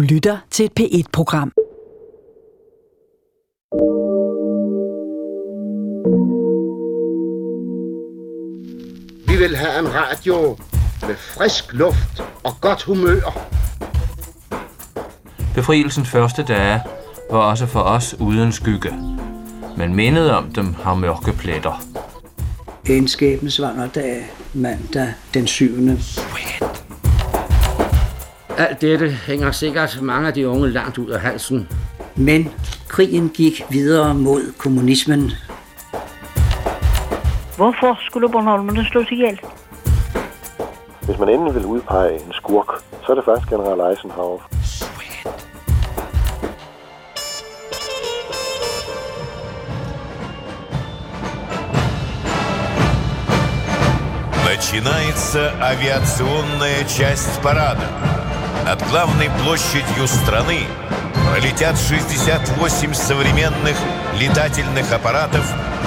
Du lytter til et P1-program. Vi vil have en radio med frisk luft og godt humør. Befrielsens første dage var også for os uden skygge, men mindet om dem har mørke pletter. En skæbnesvanger dag, mandag den 7. Alt dette hænger sikkert mange af de unge langt ud af halsen. Men krigen gik videre mod kommunismen. Hvorfor skulle Bornholmerne slås ihjel? Hvis man endelig vil udpege en skurk, så er det faktisk general Eisenhower. Начинается авиационная часть парада. Над главной площадью страны пролетят 68 современных летательных аппаратов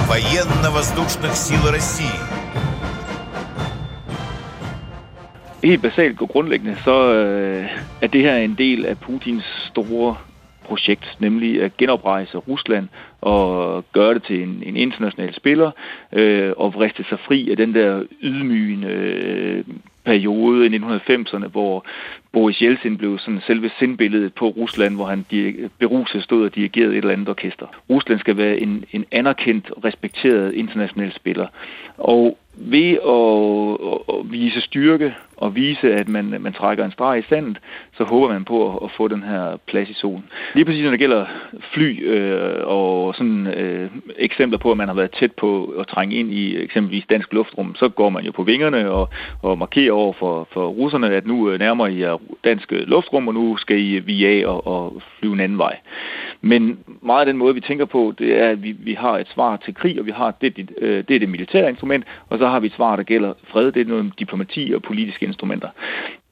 военно-воздушных сил России. Helt basalt og grundlæggende, så øh, er det her en del af Putins store projekt, nemlig at genoprejse Rusland og gøre det til en, en international spiller øh, og vriste sig fri af den der ydmygende øh, periode i 1990'erne, hvor Boris Jeltsin blev sådan selve sindbilledet på Rusland, hvor han beruset stod og dirigerede et eller andet orkester. Rusland skal være en, en anerkendt, respekteret international spiller. Og ved at, at vise styrke og vise, at man, man trækker en streg i sandet, så håber man på at, at få den her plads i solen. Lige præcis når det gælder fly øh, og sådan øh, eksempler på, at man har været tæt på at trænge ind i eksempelvis dansk luftrum, så går man jo på vingerne og, og markerer over for, for russerne, at nu øh, nærmer I jer dansk øh, luftrum, og nu skal I via af og, og flyve en anden vej. Men meget af den måde, vi tænker på, det er, at vi, vi har et svar til krig, og vi har det, det, øh, det er det militære instrument, og så har vi et svar, der gælder fred. Det er noget diplomati og politiske instrumenter.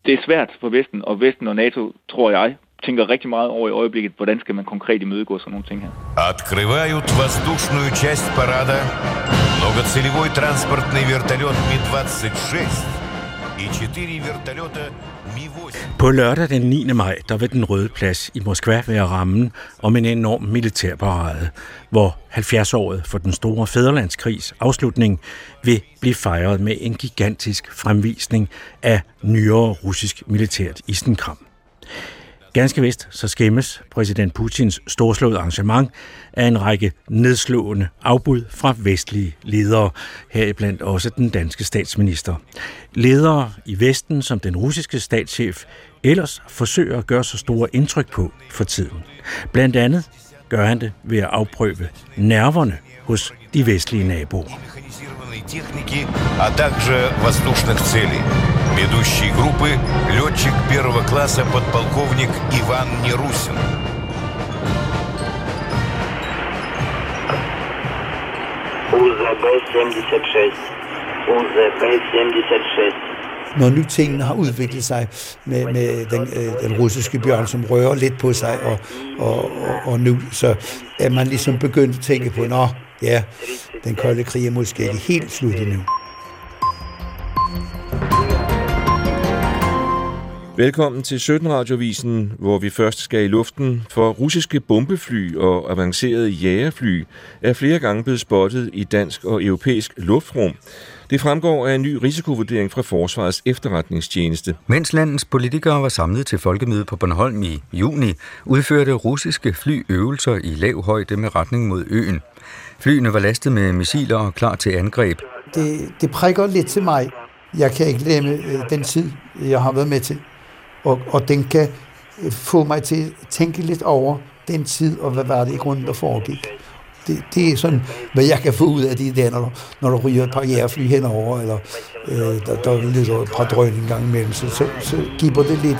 Det er svært for Vesten, og Vesten og NATO, tror jeg, tænker rigtig meget over i øjeblikket, hvordan skal man konkret imødegå sådan nogle ting her. Открывают воздушную часть парада многоцелевой транспортный вертолет Ми-26 и четыре вертолета på lørdag den 9. maj, der vil den røde plads i Moskva være rammen om en enorm militærparade, hvor 70-året for den store fæderlandskrigs afslutning vil blive fejret med en gigantisk fremvisning af nyere russisk militært isenkram. Ganske vist så skæmmes præsident Putins storslåede arrangement af en række nedslående afbud fra vestlige ledere, heriblandt også den danske statsminister. Ledere i Vesten, som den russiske statschef ellers forsøger at gøre så store indtryk på for tiden. Blandt andet gør han det ved at afprøve nerverne hos de vestlige naboer. Техники, а также воздушных целей. Ведущий группы – летчик первого класса подполковник Иван Нерусин. УЗБ-76. УЗБ-76. Når nu tingene har udviklet sig med, med den, øh, den russiske bjørn, som rører lidt på sig, og, og, og, og nu så er man ligesom begyndt at tænke på, nå, ja, den kolde krig er måske ikke helt sluttet nu. Velkommen til 17 radiovisen, hvor vi først skal i luften, for russiske bombefly og avancerede jagerfly er flere gange blevet spottet i dansk og europæisk luftrum. Det fremgår af en ny risikovurdering fra Forsvarets efterretningstjeneste. Mens landets politikere var samlet til folkemøde på Bornholm i juni, udførte russiske fly øvelser i lav højde med retning mod øen. Flyene var lastet med missiler og klar til angreb. Det, det prikker lidt til mig. Jeg kan ikke glemme øh, den tid, jeg har været med til. Og, og den kan øh, få mig til at tænke lidt over den tid, og hvad var det i grunden, der foregik. Det, det er sådan, hvad jeg kan få ud af det der, når, når der ryger et par jægerfly henover, eller øh, der, der lyder et par drøn en gang imellem, så, så, så giver det lidt.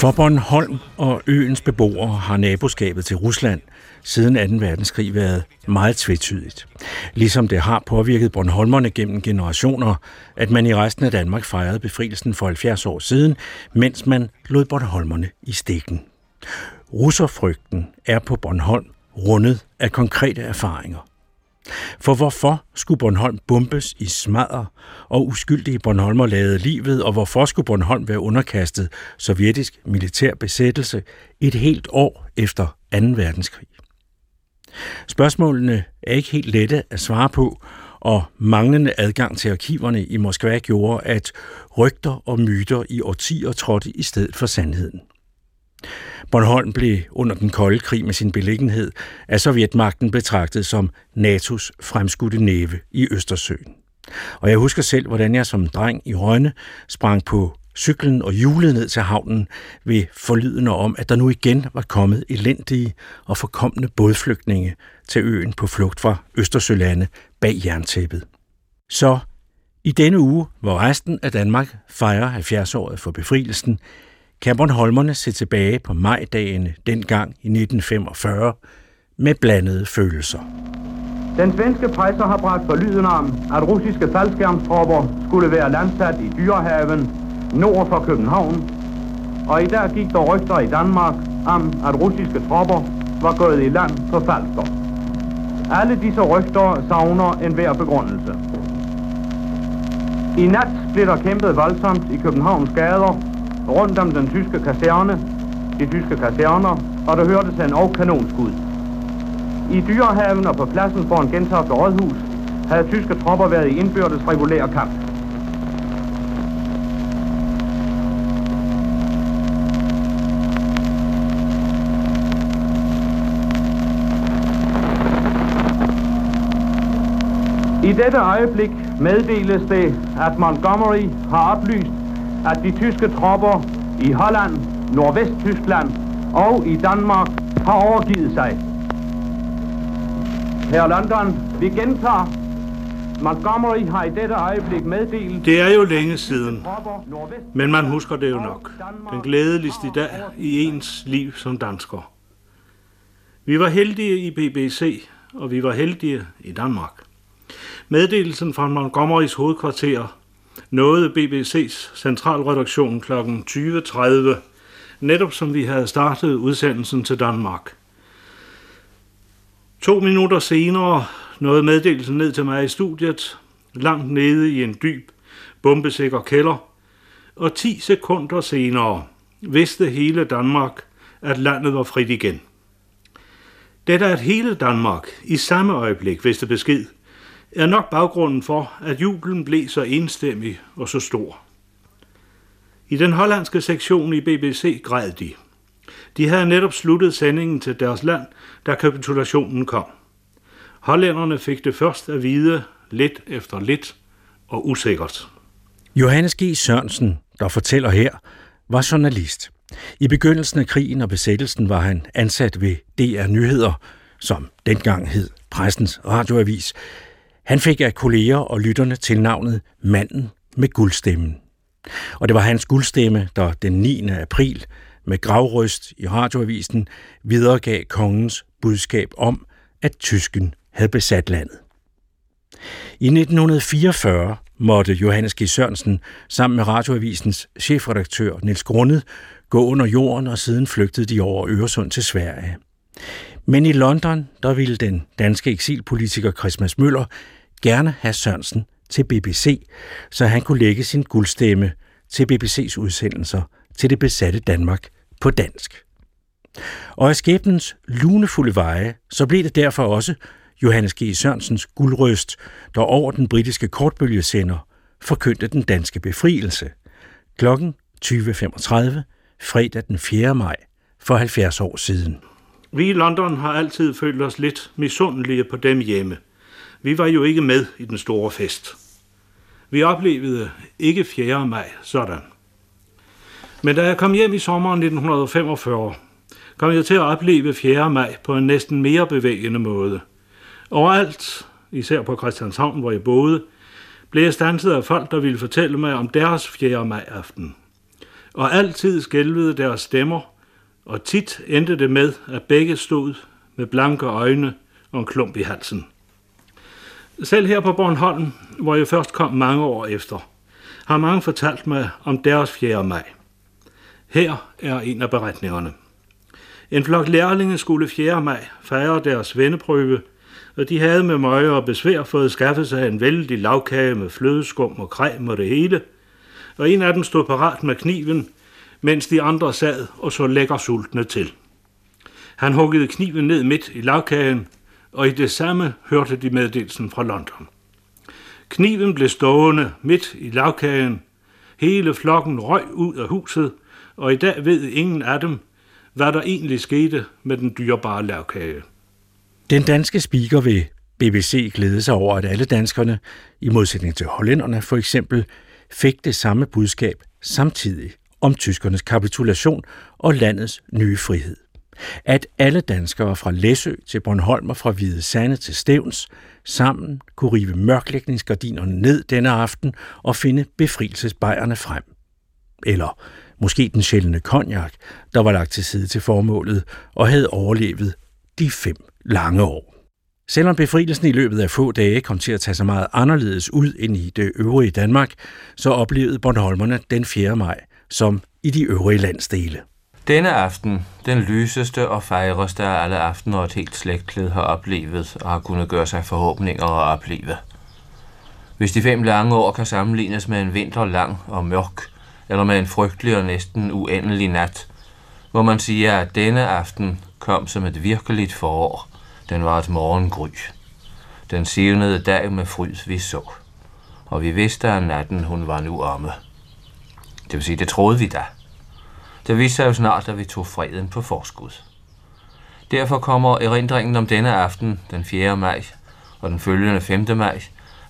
For Bornholm og øens beboere har naboskabet til Rusland siden 2. verdenskrig været meget tvetydigt. Ligesom det har påvirket Bornholmerne gennem generationer, at man i resten af Danmark fejrede befrielsen for 70 år siden, mens man lod Bornholmerne i stikken. Russerfrygten er på Bornholm rundet af konkrete erfaringer. For hvorfor skulle Bornholm bombes i smadder, og uskyldige Bornholmer lade livet, og hvorfor skulle Bornholm være underkastet sovjetisk militær besættelse et helt år efter 2. verdenskrig? Spørgsmålene er ikke helt lette at svare på, og manglende adgang til arkiverne i Moskva gjorde, at rygter og myter i årtier trådte i stedet for sandheden. Bornholm blev under den kolde krig med sin beliggenhed af sovjetmagten betragtet som NATO's fremskudte næve i Østersøen. Og jeg husker selv, hvordan jeg som dreng i Rønne sprang på cyklen og julede ned til havnen ved forlydende om, at der nu igen var kommet elendige og forkommende bådflygtninge til øen på flugt fra Østersølande bag jerntæppet. Så i denne uge, hvor resten af Danmark fejrer 70-året for befrielsen, kan Bornholmerne se tilbage på majdagene dengang i 1945 med blandede følelser. Den svenske presse har bragt for lyden om, at russiske faldskærmstropper skulle være landsat i Dyrehaven nord for København, og i dag gik der rygter i Danmark om, at russiske tropper var gået i land på Falster. Alle disse rygter savner en hver begrundelse. I nat blev der kæmpet voldsomt i Københavns gader, rundt om den tyske kaserne, de tyske kaserner, og der hørtes en og kanonskud. I Dyrehaven og på pladsen foran Gentofte rådhus havde tyske tropper været i indbyrdes regulær kamp. I dette øjeblik meddeles det, at Montgomery har oplyst, at de tyske tropper i Holland, Nordvest-Tyskland og i Danmark har overgivet sig. Her London, vi gentager. Montgomery har i dette øjeblik meddelt... Det er jo længe siden, men man husker det jo nok. Den glædeligste dag i ens liv som dansker. Vi var heldige i BBC, og vi var heldige i Danmark. Meddelelsen fra Montgomerys hovedkvarter nåede BBC's centralredaktion kl. 20.30, netop som vi havde startet udsendelsen til Danmark. To minutter senere nåede meddelelsen ned til mig i studiet, langt nede i en dyb, bombesikker kælder, og 10 sekunder senere vidste hele Danmark, at landet var frit igen. Dette at hele Danmark i samme øjeblik vidste besked – er nok baggrunden for, at jublen blev så enstemmig og så stor. I den hollandske sektion i BBC græd de. De havde netop sluttet sendingen til deres land, da kapitulationen kom. Hollænderne fik det først at vide lidt efter lidt og usikkert. Johannes G. Sørensen, der fortæller her, var journalist. I begyndelsen af krigen og besættelsen var han ansat ved DR Nyheder, som dengang hed Pressens Radioavis, han fik af kolleger og lytterne til navnet Manden med guldstemmen. Og det var hans guldstemme, der den 9. april med gravrøst i radioavisen videregav kongens budskab om, at tysken havde besat landet. I 1944 måtte Johannes G. Sørensen sammen med radioavisens chefredaktør Niels Grundet gå under jorden, og siden flygtede de over Øresund til Sverige. Men i London, der ville den danske eksilpolitiker Christmas Møller gerne have Sørensen til BBC, så han kunne lægge sin guldstemme til BBC's udsendelser til det besatte Danmark på dansk. Og af skæbnens lunefulde veje, så blev det derfor også Johannes G. Sørensens guldrøst, der over den britiske kortbølgesender forkyndte den danske befrielse. Klokken 20.35, fredag den 4. maj for 70 år siden. Vi i London har altid følt os lidt misundelige på dem hjemme – vi var jo ikke med i den store fest. Vi oplevede ikke 4. maj sådan. Men da jeg kom hjem i sommeren 1945, kom jeg til at opleve 4. maj på en næsten mere bevægende måde. Overalt, især på Christianshavn, hvor jeg boede, blev jeg stanset af folk, der ville fortælle mig om deres 4. maj aften. Og altid skælvede deres stemmer, og tit endte det med, at begge stod med blanke øjne og en klump i halsen. Selv her på Bornholm, hvor jeg først kom mange år efter, har mange fortalt mig om deres 4. maj. Her er en af beretningerne. En flok lærlinge skulle 4. maj fejre deres venneprøve, og de havde med møje og besvær fået skaffet sig en vældig lavkage med flødeskum og creme og det hele, og en af dem stod parat med kniven, mens de andre sad og så lækker sultne til. Han huggede kniven ned midt i lavkagen, og i det samme hørte de meddelelsen fra London. Kniven blev stående midt i lavkagen. Hele flokken røg ud af huset, og i dag ved ingen af dem, hvad der egentlig skete med den dyrebare lavkage. Den danske speaker ved BBC glædede sig over, at alle danskerne, i modsætning til hollænderne for eksempel, fik det samme budskab samtidig om tyskernes kapitulation og landets nye frihed. At alle danskere fra Læsø til Bornholm og fra Hvide Sande til Stævns sammen kunne rive mørklægningsgardinerne ned denne aften og finde befrielsesbejerne frem. Eller måske den sjældne konjak, der var lagt til side til formålet og havde overlevet de fem lange år. Selvom befrielsen i løbet af få dage kom til at tage sig meget anderledes ud end i det øvrige Danmark, så oplevede Bornholmerne den 4. maj som i de øvrige landsdele. Denne aften, den lyseste og fejreste af alle aftener, et helt slægtled har oplevet og har kunnet gøre sig forhåbninger og opleve. Hvis de fem lange år kan sammenlignes med en vinter lang og mørk, eller med en frygtelig og næsten uendelig nat, må man sige, at denne aften kom som et virkeligt forår. Den var et morgengry. Den sivnede dag med fryd, vi så. Og vi vidste, at natten hun var nu omme. Det vil sige, det troede vi da. Det viste sig jo snart, at vi tog freden på forskud. Derfor kommer erindringen om denne aften, den 4. maj, og den følgende 5. maj,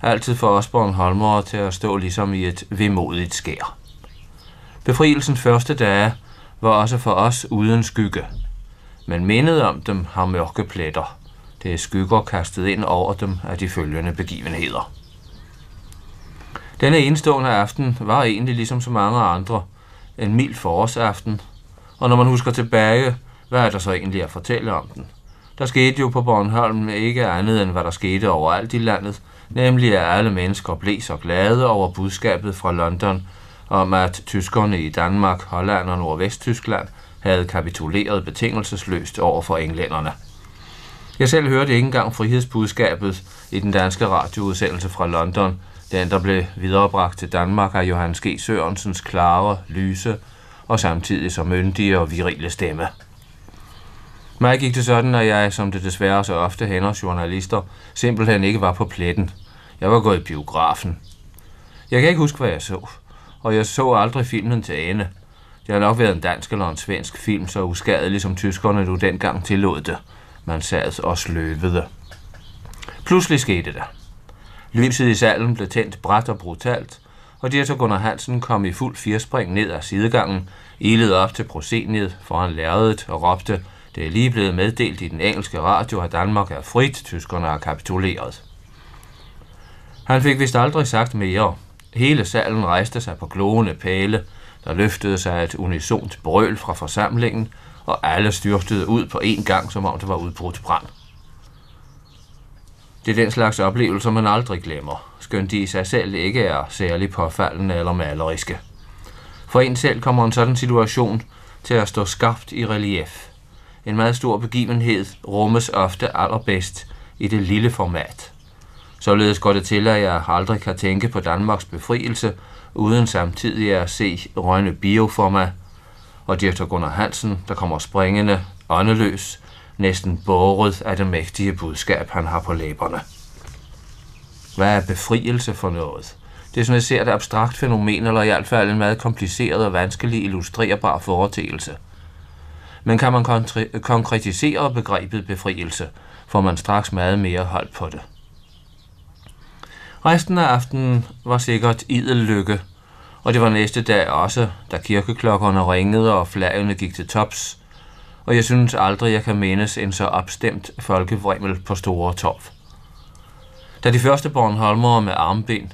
altid for os Bornholmere til at stå ligesom i et vemodigt skær. Befrielsens første dage var også for os uden skygge, men mindet om dem har mørke pletter. Det er skygger kastet ind over dem af de følgende begivenheder. Denne enestående aften var egentlig ligesom så mange andre en mild forårsaften, og når man husker tilbage, hvad er der så egentlig at fortælle om den? Der skete jo på Bornholm ikke andet end hvad der skete overalt i landet, nemlig at alle mennesker blev så glade over budskabet fra London om, at tyskerne i Danmark, Holland og Nordvesttyskland havde kapituleret betingelsesløst over for englænderne. Jeg selv hørte ikke engang frihedsbudskabet i den danske radioudsendelse fra London, den der blev viderebragt til Danmark af Johannes G. Sørensens klare, lyse og samtidig så myndige og virile stemme. Mig gik det sådan, at jeg, som det desværre så ofte hænder journalister, simpelthen ikke var på pletten. Jeg var gået i biografen. Jeg kan ikke huske, hvad jeg så, og jeg så aldrig filmen til ende. Det har nok været en dansk eller en svensk film, så uskadelig som tyskerne nu dengang tillod det. Man sad og sløvede. Pludselig skete det. Lyset i salen blev tændt bræt og brutalt, og direktør Gunnar Hansen kom i fuld firspring ned ad sidegangen, ilede op til prosceniet foran lærredet og råbte, det er lige blevet meddelt i den engelske radio, at Danmark er frit, tyskerne er kapituleret. Han fik vist aldrig sagt mere. Hele salen rejste sig på glående pæle, der løftede sig et unisont brøl fra forsamlingen, og alle styrtede ud på én gang, som om det var udbrudt brand. Det er den slags oplevelser, man aldrig glemmer, skønt de i sig selv ikke er særlig påfaldende eller maleriske. For en selv kommer en sådan situation til at stå skarpt i relief. En meget stor begivenhed rummes ofte allerbedst i det lille format. Således går det til, at jeg aldrig kan tænke på Danmarks befrielse, uden samtidig at se Rønne Bio for mig, og direktør Gunnar Hansen, der kommer springende, åndeløs, næsten båret af det mægtige budskab, han har på læberne. Hvad er befrielse for noget? Det er sådan, jeg ser et abstrakt fænomen, eller i hvert fald en meget kompliceret og vanskelig illustrerbar foretægelse. Men kan man konkretisere begrebet befrielse, får man straks meget mere hold på det. Resten af aftenen var sikkert idel lykke, og det var næste dag også, da kirkeklokkerne ringede og flagene gik til tops, og jeg synes aldrig, jeg kan mindes en så opstemt folkevrimmel på Store Torv. Da de første Bornholmere med armben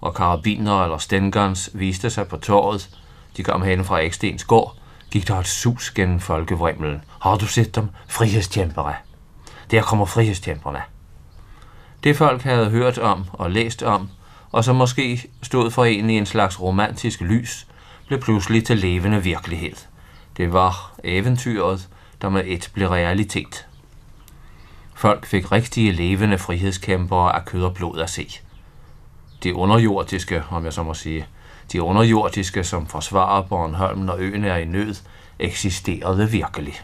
og karabiner eller stengans viste sig på torvet, de kom hen fra Ekstens gård, gik der et sus gennem folkevrimmelen. Har du set dem? Frihedstjempere. Der kommer frihedstjemperne. Det folk havde hørt om og læst om, og som måske stod for en i en slags romantisk lys, blev pludselig til levende virkelighed. Det var eventyret, der med et blev realitet. Folk fik rigtige levende frihedskæmpere af kød og blod at se. De underjordiske, om jeg så må sige, de underjordiske, som forsvarer Bornholm, når øen er i nød, eksisterede virkelig.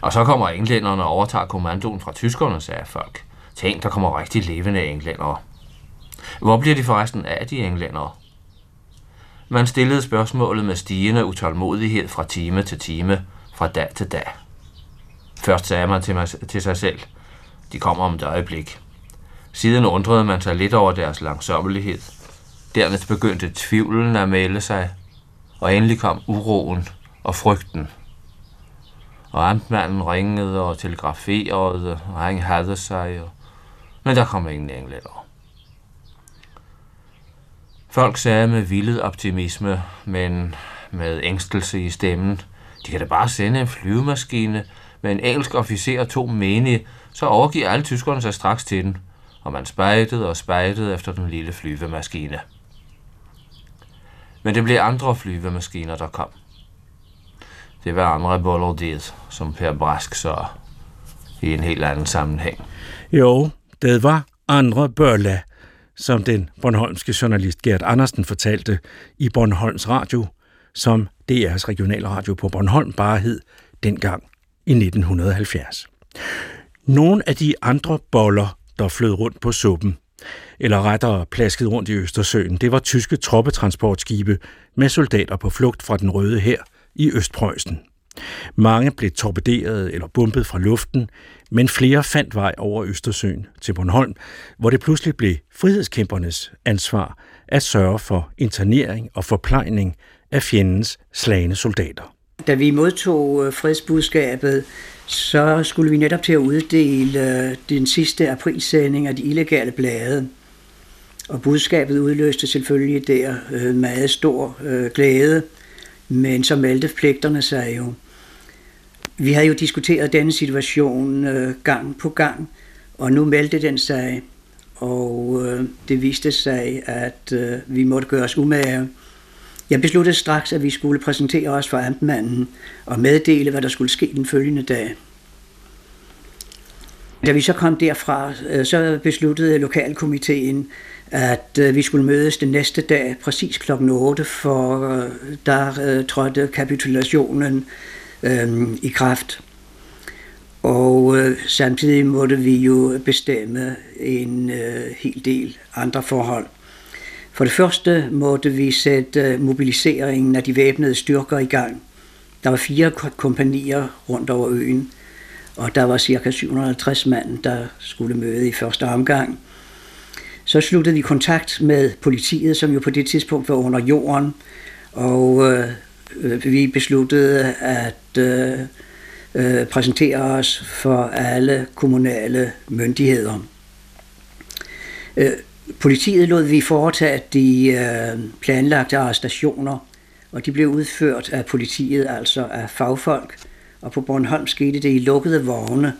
Og så kommer englænderne og overtager kommandoen fra tyskerne, sagde folk. Tænk, der kommer rigtig levende englændere. Hvor bliver de forresten af, de englændere? Man stillede spørgsmålet med stigende utålmodighed fra time til time, fra dag til dag. Først sagde man til, mig, til sig selv, de kommer om et øjeblik. Siden undrede man sig lidt over deres langsommelighed. Dernæst begyndte tvivlen at melde sig, og endelig kom uroen og frygten. Og amtmanden ringede og telegraferede, og han havde sig, og... men der kom ingen englænder. Folk sagde med vildet optimisme, men med ængstelse i stemmen, de kan da bare sende en flyvemaskine med en engelsk officer og to menige, så overgiver alle tyskerne sig straks til den, og man spejtede og spejtede efter den lille flyvemaskine. Men det blev andre flyvemaskiner, der kom. Det var andre boller som Per Brask så i en helt anden sammenhæng. Jo, det var andre bøller, som den bornholmske journalist Gert Andersen fortalte i Bornholms Radio, som DR's regionalradio på Bornholm bare hed dengang i 1970. Nogle af de andre boller, der flød rundt på suppen, eller rettere plasket rundt i Østersøen, det var tyske troppetransportskibe med soldater på flugt fra den røde her i Østpreussen. Mange blev torpederet eller bumpet fra luften, men flere fandt vej over Østersøen til Bornholm, hvor det pludselig blev frihedskæmpernes ansvar at sørge for internering og forplejning af fjendens slagende soldater. Da vi modtog øh, fredsbudskabet, så skulle vi netop til at uddele øh, den sidste aprilsending af de illegale blade. Og budskabet udløste selvfølgelig der øh, meget stor glæde, men så meldte pligterne sig jo. Vi havde jo diskuteret denne situation øh, gang på gang, og nu meldte den sig, og øh, det viste sig, at øh, vi måtte gøre os umage. Jeg besluttede straks, at vi skulle præsentere os for amtmanden og meddele, hvad der skulle ske den følgende dag. Da vi så kom derfra, øh, så besluttede lokalkomiteen, at øh, vi skulle mødes den næste dag, præcis klokken 8, for øh, der øh, trådte kapitulationen øh, i kraft. Og øh, samtidig måtte vi jo bestemme en øh, hel del andre forhold. For det første måtte vi sætte øh, mobiliseringen af de væbnede styrker i gang. Der var fire kompanier rundt over øen, og der var ca. 750 mand, der skulle møde i første omgang. Så sluttede vi kontakt med politiet, som jo på det tidspunkt var under jorden, og øh, Øh, vi besluttede at øh, øh, præsentere os for alle kommunale myndigheder. Øh, politiet lod vi foretage de øh, planlagte arrestationer, og de blev udført af politiet, altså af fagfolk. Og på Bornholm skete det i lukkede vogne,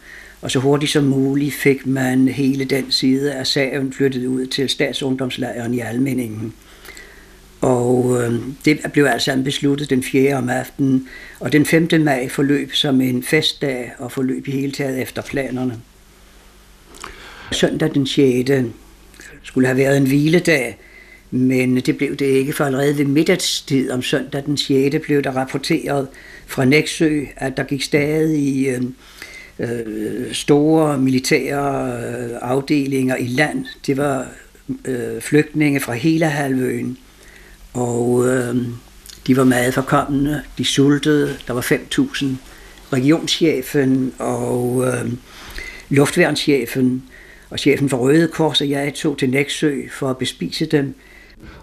og så hurtigt som muligt fik man hele den side af sagen flyttet ud til statsungdomslejren i Almeningen. Og øh, det blev altså besluttet den 4. om aftenen, og den 5. maj forløb som en festdag og forløb i hele taget efter planerne. Søndag den 6. skulle have været en hviledag, men det blev det ikke, for allerede ved middagstid om søndag den 6. blev der rapporteret fra Næksø, at der gik stadig øh, øh, store militære øh, afdelinger i land. Det var øh, flygtninge fra hele halvøen. Og øh, de var meget forkommende, de sultede, der var 5.000. Regionschefen og øh, luftværnschefen og chefen for Røde Kors og jeg tog til Næksø for at bespise dem.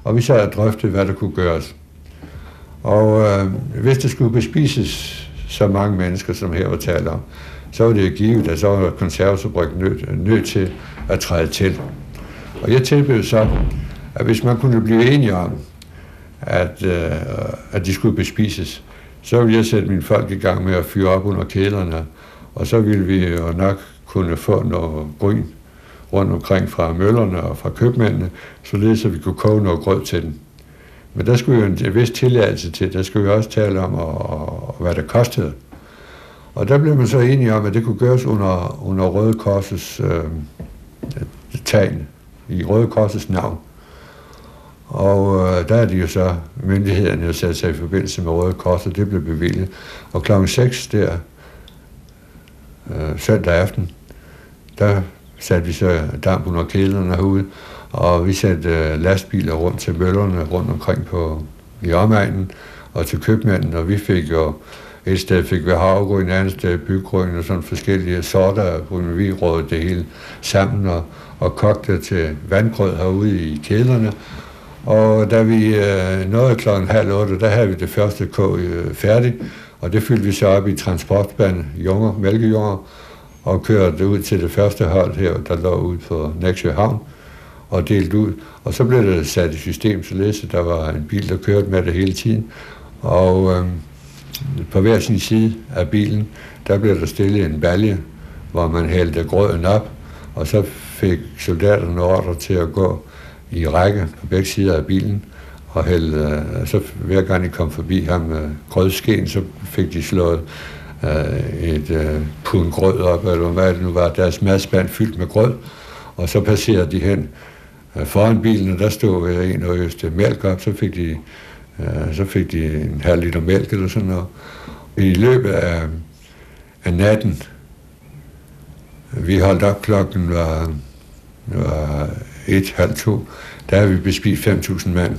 Og vi så og drøftede, hvad der kunne gøres. Og øh, hvis det skulle bespises så mange mennesker, som her var talt om, så var det givet, at så var konservesfabrikken nødt, nød til at træde til. Og jeg tilbød så, at hvis man kunne blive enige om, at, øh, at de skulle bespises, så ville jeg sætte mine folk i gang med at fyre op under kælderne, og så ville vi jo nok kunne få noget gryn rundt omkring fra møllerne og fra købmændene, således at vi kunne koge noget grød til den. Men der skulle jo en vis tilladelse til. Der skulle vi også tale om, og, og, hvad det kostede. Og der blev man så enige om, at det kunne gøres under, under Røde Korsets øh, tag, i Røde Korsets navn. Og øh, der er de jo så, myndighederne jo sat sig i forbindelse med Røde Kors, og det blev bevilget. Og klokken 6 der, øh, søndag aften, der satte vi så damp under kæderne herude, og vi satte øh, lastbiler rundt til møllerne rundt omkring på, i omegnen, og til købmanden, og vi fik jo, et sted fik vi havgrøn, et andet sted bygrøn og sådan forskellige sorter, hvor vi rådede det hele sammen og, og kogte til vandgrød herude i kæderne. Og da vi øh, nåede klokken halv otte, der havde vi det første kog øh, færdigt, og det fyldte vi så op i transportbanen junger, mælkejunger, og kørte ud til det første hold her, der lå ud på Nexø Havn, og delt ud. Og så blev det sat i system, således at der var en bil, der kørte med det hele tiden. Og øh, på hver sin side af bilen, der blev der stillet en balje, hvor man hældte grøden op, og så fik soldaterne ordre til at gå i række på begge sider af bilen, og hælde, øh, så hver gang de kom forbi ham med grødsken, så fik de slået øh, et øh, pund grød op, eller hvad det nu var, deres madspand fyldt med grød, og så passerede de hen øh, foran bilen, og der stod en og øste mælk op, så fik de, øh, så fik de en halv liter mælk eller sådan noget. I løbet af, af natten, vi holdt op klokken var, var et, halv to, der havde vi bespist 5.000 mand.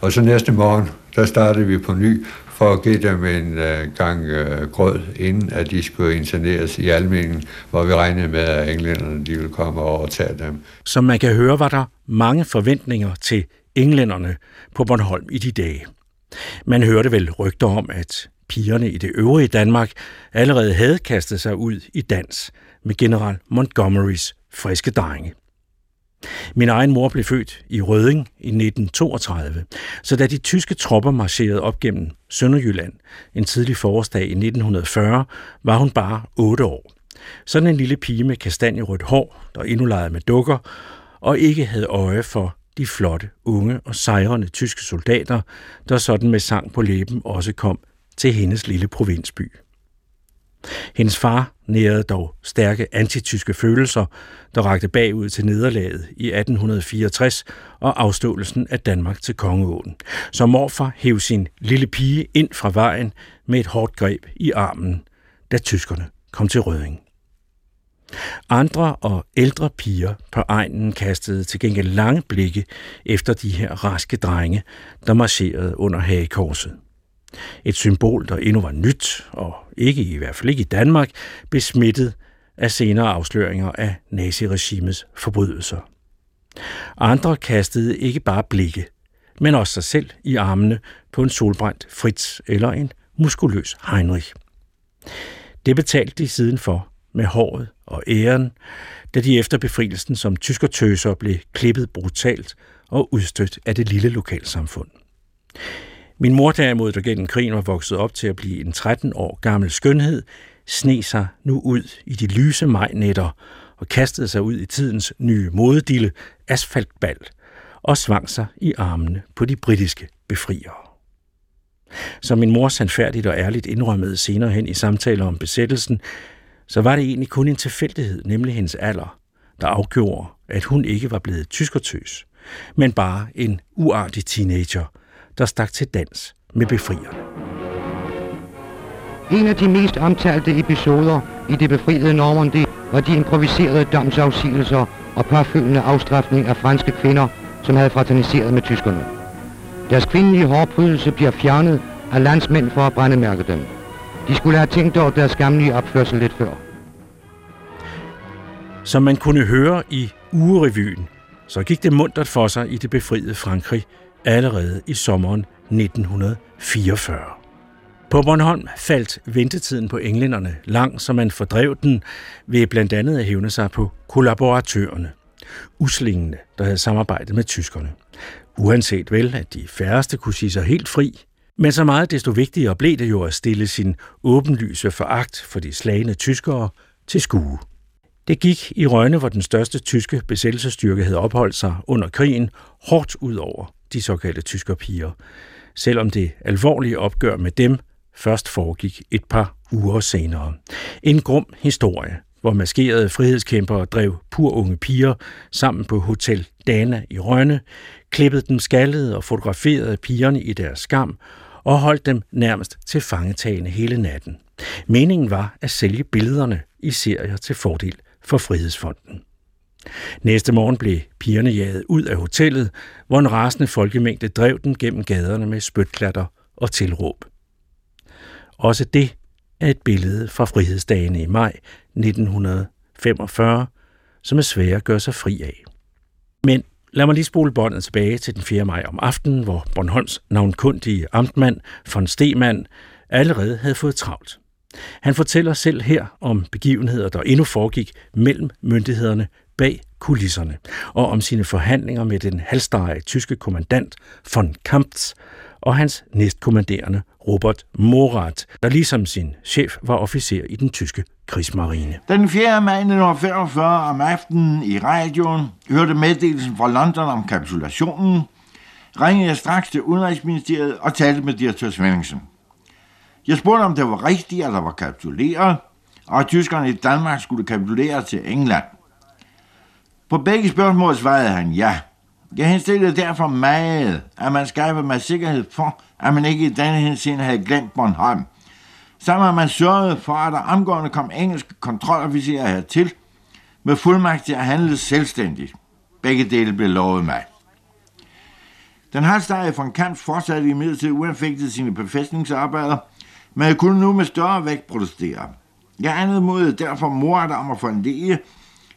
Og så næste morgen, der startede vi på ny for at give dem en uh, gang uh, grød, inden at de skulle interneres i almingen, hvor vi regnede med, at englænderne de ville komme og overtage dem. Som man kan høre, var der mange forventninger til englænderne på Bornholm i de dage. Man hørte vel rygter om, at pigerne i det øvrige Danmark allerede havde kastet sig ud i dans med general Montgomerys friske drenge. Min egen mor blev født i Røding i 1932, så da de tyske tropper marcherede op gennem Sønderjylland en tidlig forårsdag i 1940, var hun bare 8 år. Sådan en lille pige med kastanjerødt hår, der endnu legede med dukker, og ikke havde øje for de flotte, unge og sejrende tyske soldater, der sådan med sang på læben også kom til hendes lille provinsby. Hendes far nærede dog stærke antityske følelser, der rakte bagud til nederlaget i 1864 og afståelsen af Danmark til Kongeåen. Så morfar hæv sin lille pige ind fra vejen med et hårdt greb i armen, da tyskerne kom til Røding. Andre og ældre piger på egnen kastede til gengæld lange blikke efter de her raske drenge, der marcherede under hagekorset. Et symbol, der endnu var nyt, og ikke i hvert fald ikke i Danmark, besmittet af senere afsløringer af naziregimets forbrydelser. Andre kastede ikke bare blikke, men også sig selv i armene på en solbrændt Fritz eller en muskuløs Heinrich. Det betalte de siden for med håret og æren, da de efter befrielsen som tyskertøser blev klippet brutalt og udstødt af det lille lokalsamfund. Min mor derimod, der gennem krigen var vokset op til at blive en 13 år gammel skønhed, sne sig nu ud i de lyse majnætter og kastede sig ud i tidens nye modedille, asfaltbal, og svang sig i armene på de britiske befriere. Som min mor sandfærdigt og ærligt indrømmede senere hen i samtaler om besættelsen, så var det egentlig kun en tilfældighed, nemlig hendes alder, der afgjorde, at hun ikke var blevet tyskertøs, men bare en uartig teenager, der stak til dans med befrierne. En af de mest omtalte episoder i det befriede Normandy var de improviserede domsafsigelser og påfølgende afstraffning af franske kvinder, som havde fraterniseret med tyskerne. Deres kvindelige hårprydelse bliver fjernet af landsmænd for at brændemærke dem. De skulle have tænkt over deres skamlige opførsel lidt før. Som man kunne høre i ugerevyen, så gik det muntert for sig i det befriede Frankrig allerede i sommeren 1944. På Bornholm faldt ventetiden på englænderne lang, så man fordrev den ved blandt andet at hævne sig på kollaboratørerne, uslingene, der havde samarbejdet med tyskerne. Uanset vel, at de færreste kunne sige sig helt fri, men så meget desto vigtigere blev det jo at stille sin åbenlyse foragt for de slagende tyskere til skue. Det gik i Rønne, hvor den største tyske besættelsesstyrke havde opholdt sig under krigen, hårdt ud over de såkaldte tyskerpiger, selvom det alvorlige opgør med dem først foregik et par uger senere. En grum historie, hvor maskerede frihedskæmpere drev pur unge piger sammen på Hotel Dana i Rønne, klippede dem skaldede og fotograferede pigerne i deres skam og holdt dem nærmest til fangetagende hele natten. Meningen var at sælge billederne i serier til fordel for Frihedsfonden. Næste morgen blev pigerne jaget ud af hotellet, hvor en rasende folkemængde drev dem gennem gaderne med spytklatter og tilråb. Også det er et billede fra frihedsdagene i maj 1945, som er svære at gøre sig fri af. Men lad mig lige spole båndet tilbage til den 4. maj om aftenen, hvor Bornholms navnkundige amtmand von Stemann allerede havde fået travlt. Han fortæller selv her om begivenheder, der endnu foregik mellem myndighederne bag kulisserne, og om sine forhandlinger med den halvstarrige tyske kommandant von Kamptz og hans næstkommanderende Robert Morat, der ligesom sin chef var officer i den tyske krigsmarine. Den 4. maj 1945 om aftenen i radioen hørte meddelelsen fra London om kapitulationen, ringede jeg straks til Udenrigsministeriet og talte med direktør Svendingsen. Jeg spurgte, om det var rigtigt, at der var kapituleret, og at tyskerne i Danmark skulle kapitulere til England. På begge spørgsmål svarede han ja. Jeg henstillede derfor meget, at man skaber med sikkerhed for, at man ikke i denne henseende havde glemt Bornholm. Sammen har man sørget for, at der omgående kom engelske kontrolofficerer hertil, med fuldmagt til at handle selvstændigt. Begge dele blev lovet mig. Den halvstarrige von Kamps fortsatte imidlertid uanfægtet sine befæstningsarbejder, men jeg kunne nu med større vægt protestere. Jeg anede derfor mordet om at få en læge,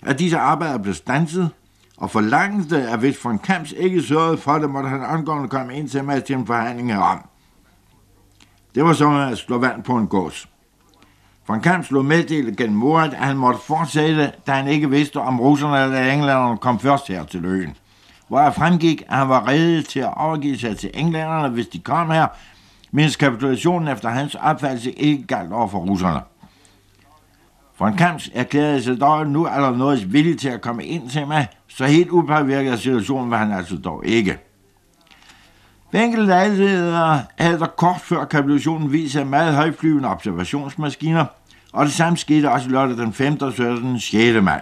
at disse arbejder blev stanset, og forlangte, at hvis von Kamps ikke sørgede for det, måtte han angående komme ind til mig til en forhandling herom. Det var som at slå vand på en gås. Von Kamp slog meddelt gennem mordet, at han måtte fortsætte, da han ikke vidste, om russerne eller englænderne kom først her til øen. Hvor jeg fremgik, at han var reddet til at overgive sig til englænderne, hvis de kom her, mens kapitulationen efter hans opfattelse ikke galt over for russerne. Von Kamps erklærede sig dog nu der noget villig til at komme ind til mig, så helt upåvirket af situationen var han altså dog ikke. Ved enkelte lejligheder havde der kort før kapitulationen vist sig meget højflyvende observationsmaskiner, og det samme skete også lørdag den 5. og 17. 6. maj.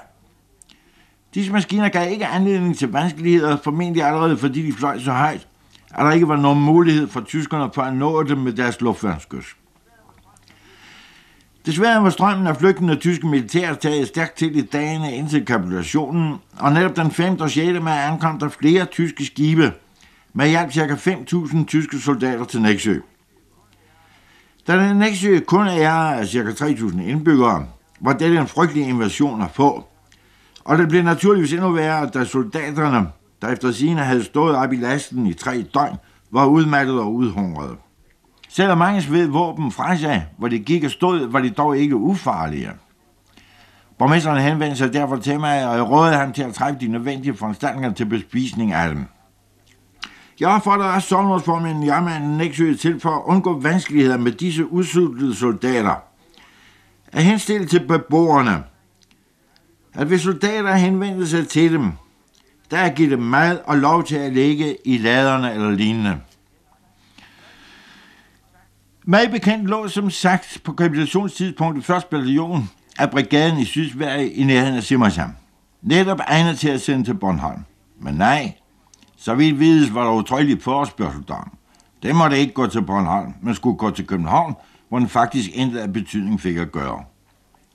Disse maskiner gav ikke anledning til vanskeligheder, formentlig allerede fordi de fløj så højt, at der ikke var nogen mulighed for tyskerne for at nå dem med deres luftværnskys. Desværre var strømmen af flygtende tyske militær taget stærkt til i dagene indtil kapitulationen, og netop den 5. og 6. maj ankom der flere tyske skibe, med hjælp ca. 5.000 tyske soldater til Næksø. Da Næksø kun er af ca. 3.000 indbyggere, var det en frygtelig invasion at få. Og det blev naturligvis endnu værre, da soldaterne, der efter sine havde stået op i lasten i tre døgn, var udmattet og udhungrede. Selvom mange sved våben fra sig, hvor det gik og stod, var de dog ikke ufarlige. Borgmesteren henvendte sig derfor til mig, og jeg rådede ham til at træffe de nødvendige foranstaltninger til bespisning af dem. Jeg opfordrede også sovnårsformanden Jammermanden Nexø til for at undgå vanskeligheder med disse udsultede soldater. At henstille til beboerne, at hvis soldater henvendte sig til dem, der er givet dem mad og lov til at ligge i laderne eller lignende. Mig bekendt lå som sagt på kapitulationstidspunktet 1. bataljon af brigaden i Sydsverige i nærheden af Simmersham. Netop egnet til at sende til Bornholm. Men nej, så vidt vides var der utryggeligt forespørgsel om. Det måtte ikke gå til Bornholm, men skulle gå til København, hvor den faktisk intet af betydning fik at gøre.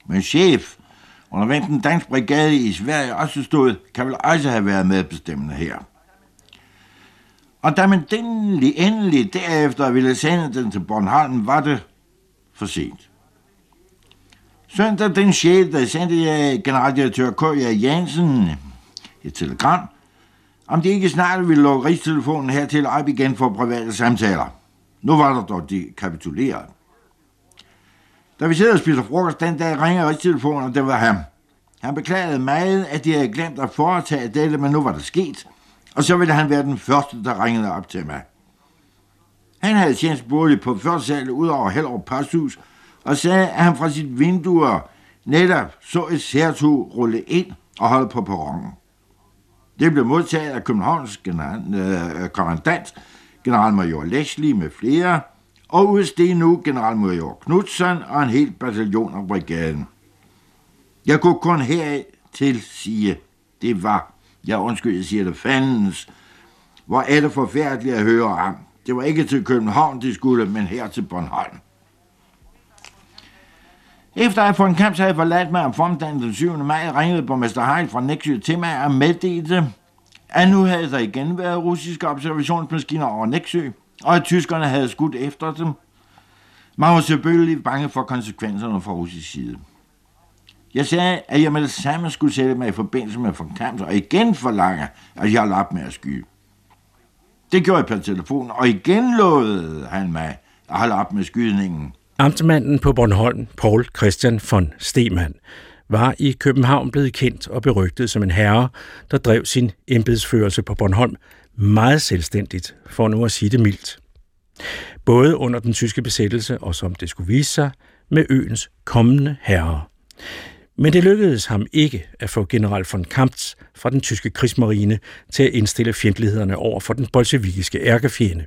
Men chef, under hvem den danske brigade i Sverige også stod, kan vel også have været medbestemmende her. Og da man endelig, endelig derefter ville sende den til Bornholm, var det for sent. Søndag den 6. sendte jeg generaldirektør K. Jensen et telegram, om de ikke snart ville lukke Rigstelefonen hertil op igen for private samtaler. Nu var der dog de kapituleret. Da vi sidder og spiser frokost den dag, ringer Rigstelefonen, og det var ham. Han beklagede meget, at de havde glemt at foretage dette, men nu var det sket, og så ville han være den første, der ringede op til mig. Han havde tjent bolig på første sal ud over Hellerup Passhus, og sagde, at han fra sit vindue netop så et særtog rulle ind og holde på perronen. Det blev modtaget af Københavns general, øh, kommandant, generalmajor Leslie med flere, og udsteg nu generalmajor Knudsen og en hel bataljon af brigaden. Jeg kunne kun heraf til sige, det var, Ja, undskyld, jeg siger det, fandens, hvor er det forfærdeligt at høre ham. Det var ikke til København, de skulle, men her til Bornholm. Efter at von Kamps havde forladt mig om formdagen den 7. maj, ringede borgmester Heil fra Nexø til mig og meddelte, at nu havde der igen været russiske observationsmaskiner over Nexø, og at tyskerne havde skudt efter dem. Man var selvfølgelig bange for konsekvenserne fra russisk side. Jeg sagde, at jeg med det samme skulle sætte mig i forbindelse med von Kamps og igen forlange, at jeg holdt op med at skyde. Det gjorde jeg per telefon, og igen lovede han mig at holde op med skydningen. Amtmanden på Bornholm, Paul Christian von Stemann, var i København blevet kendt og berygtet som en herre, der drev sin embedsførelse på Bornholm meget selvstændigt, for nu at sige det mildt. Både under den tyske besættelse og som det skulle vise sig, med øens kommende herre. Men det lykkedes ham ikke at få general von Kamptz fra den tyske krigsmarine til at indstille fjendtlighederne over for den bolsjevikiske ærkefjende.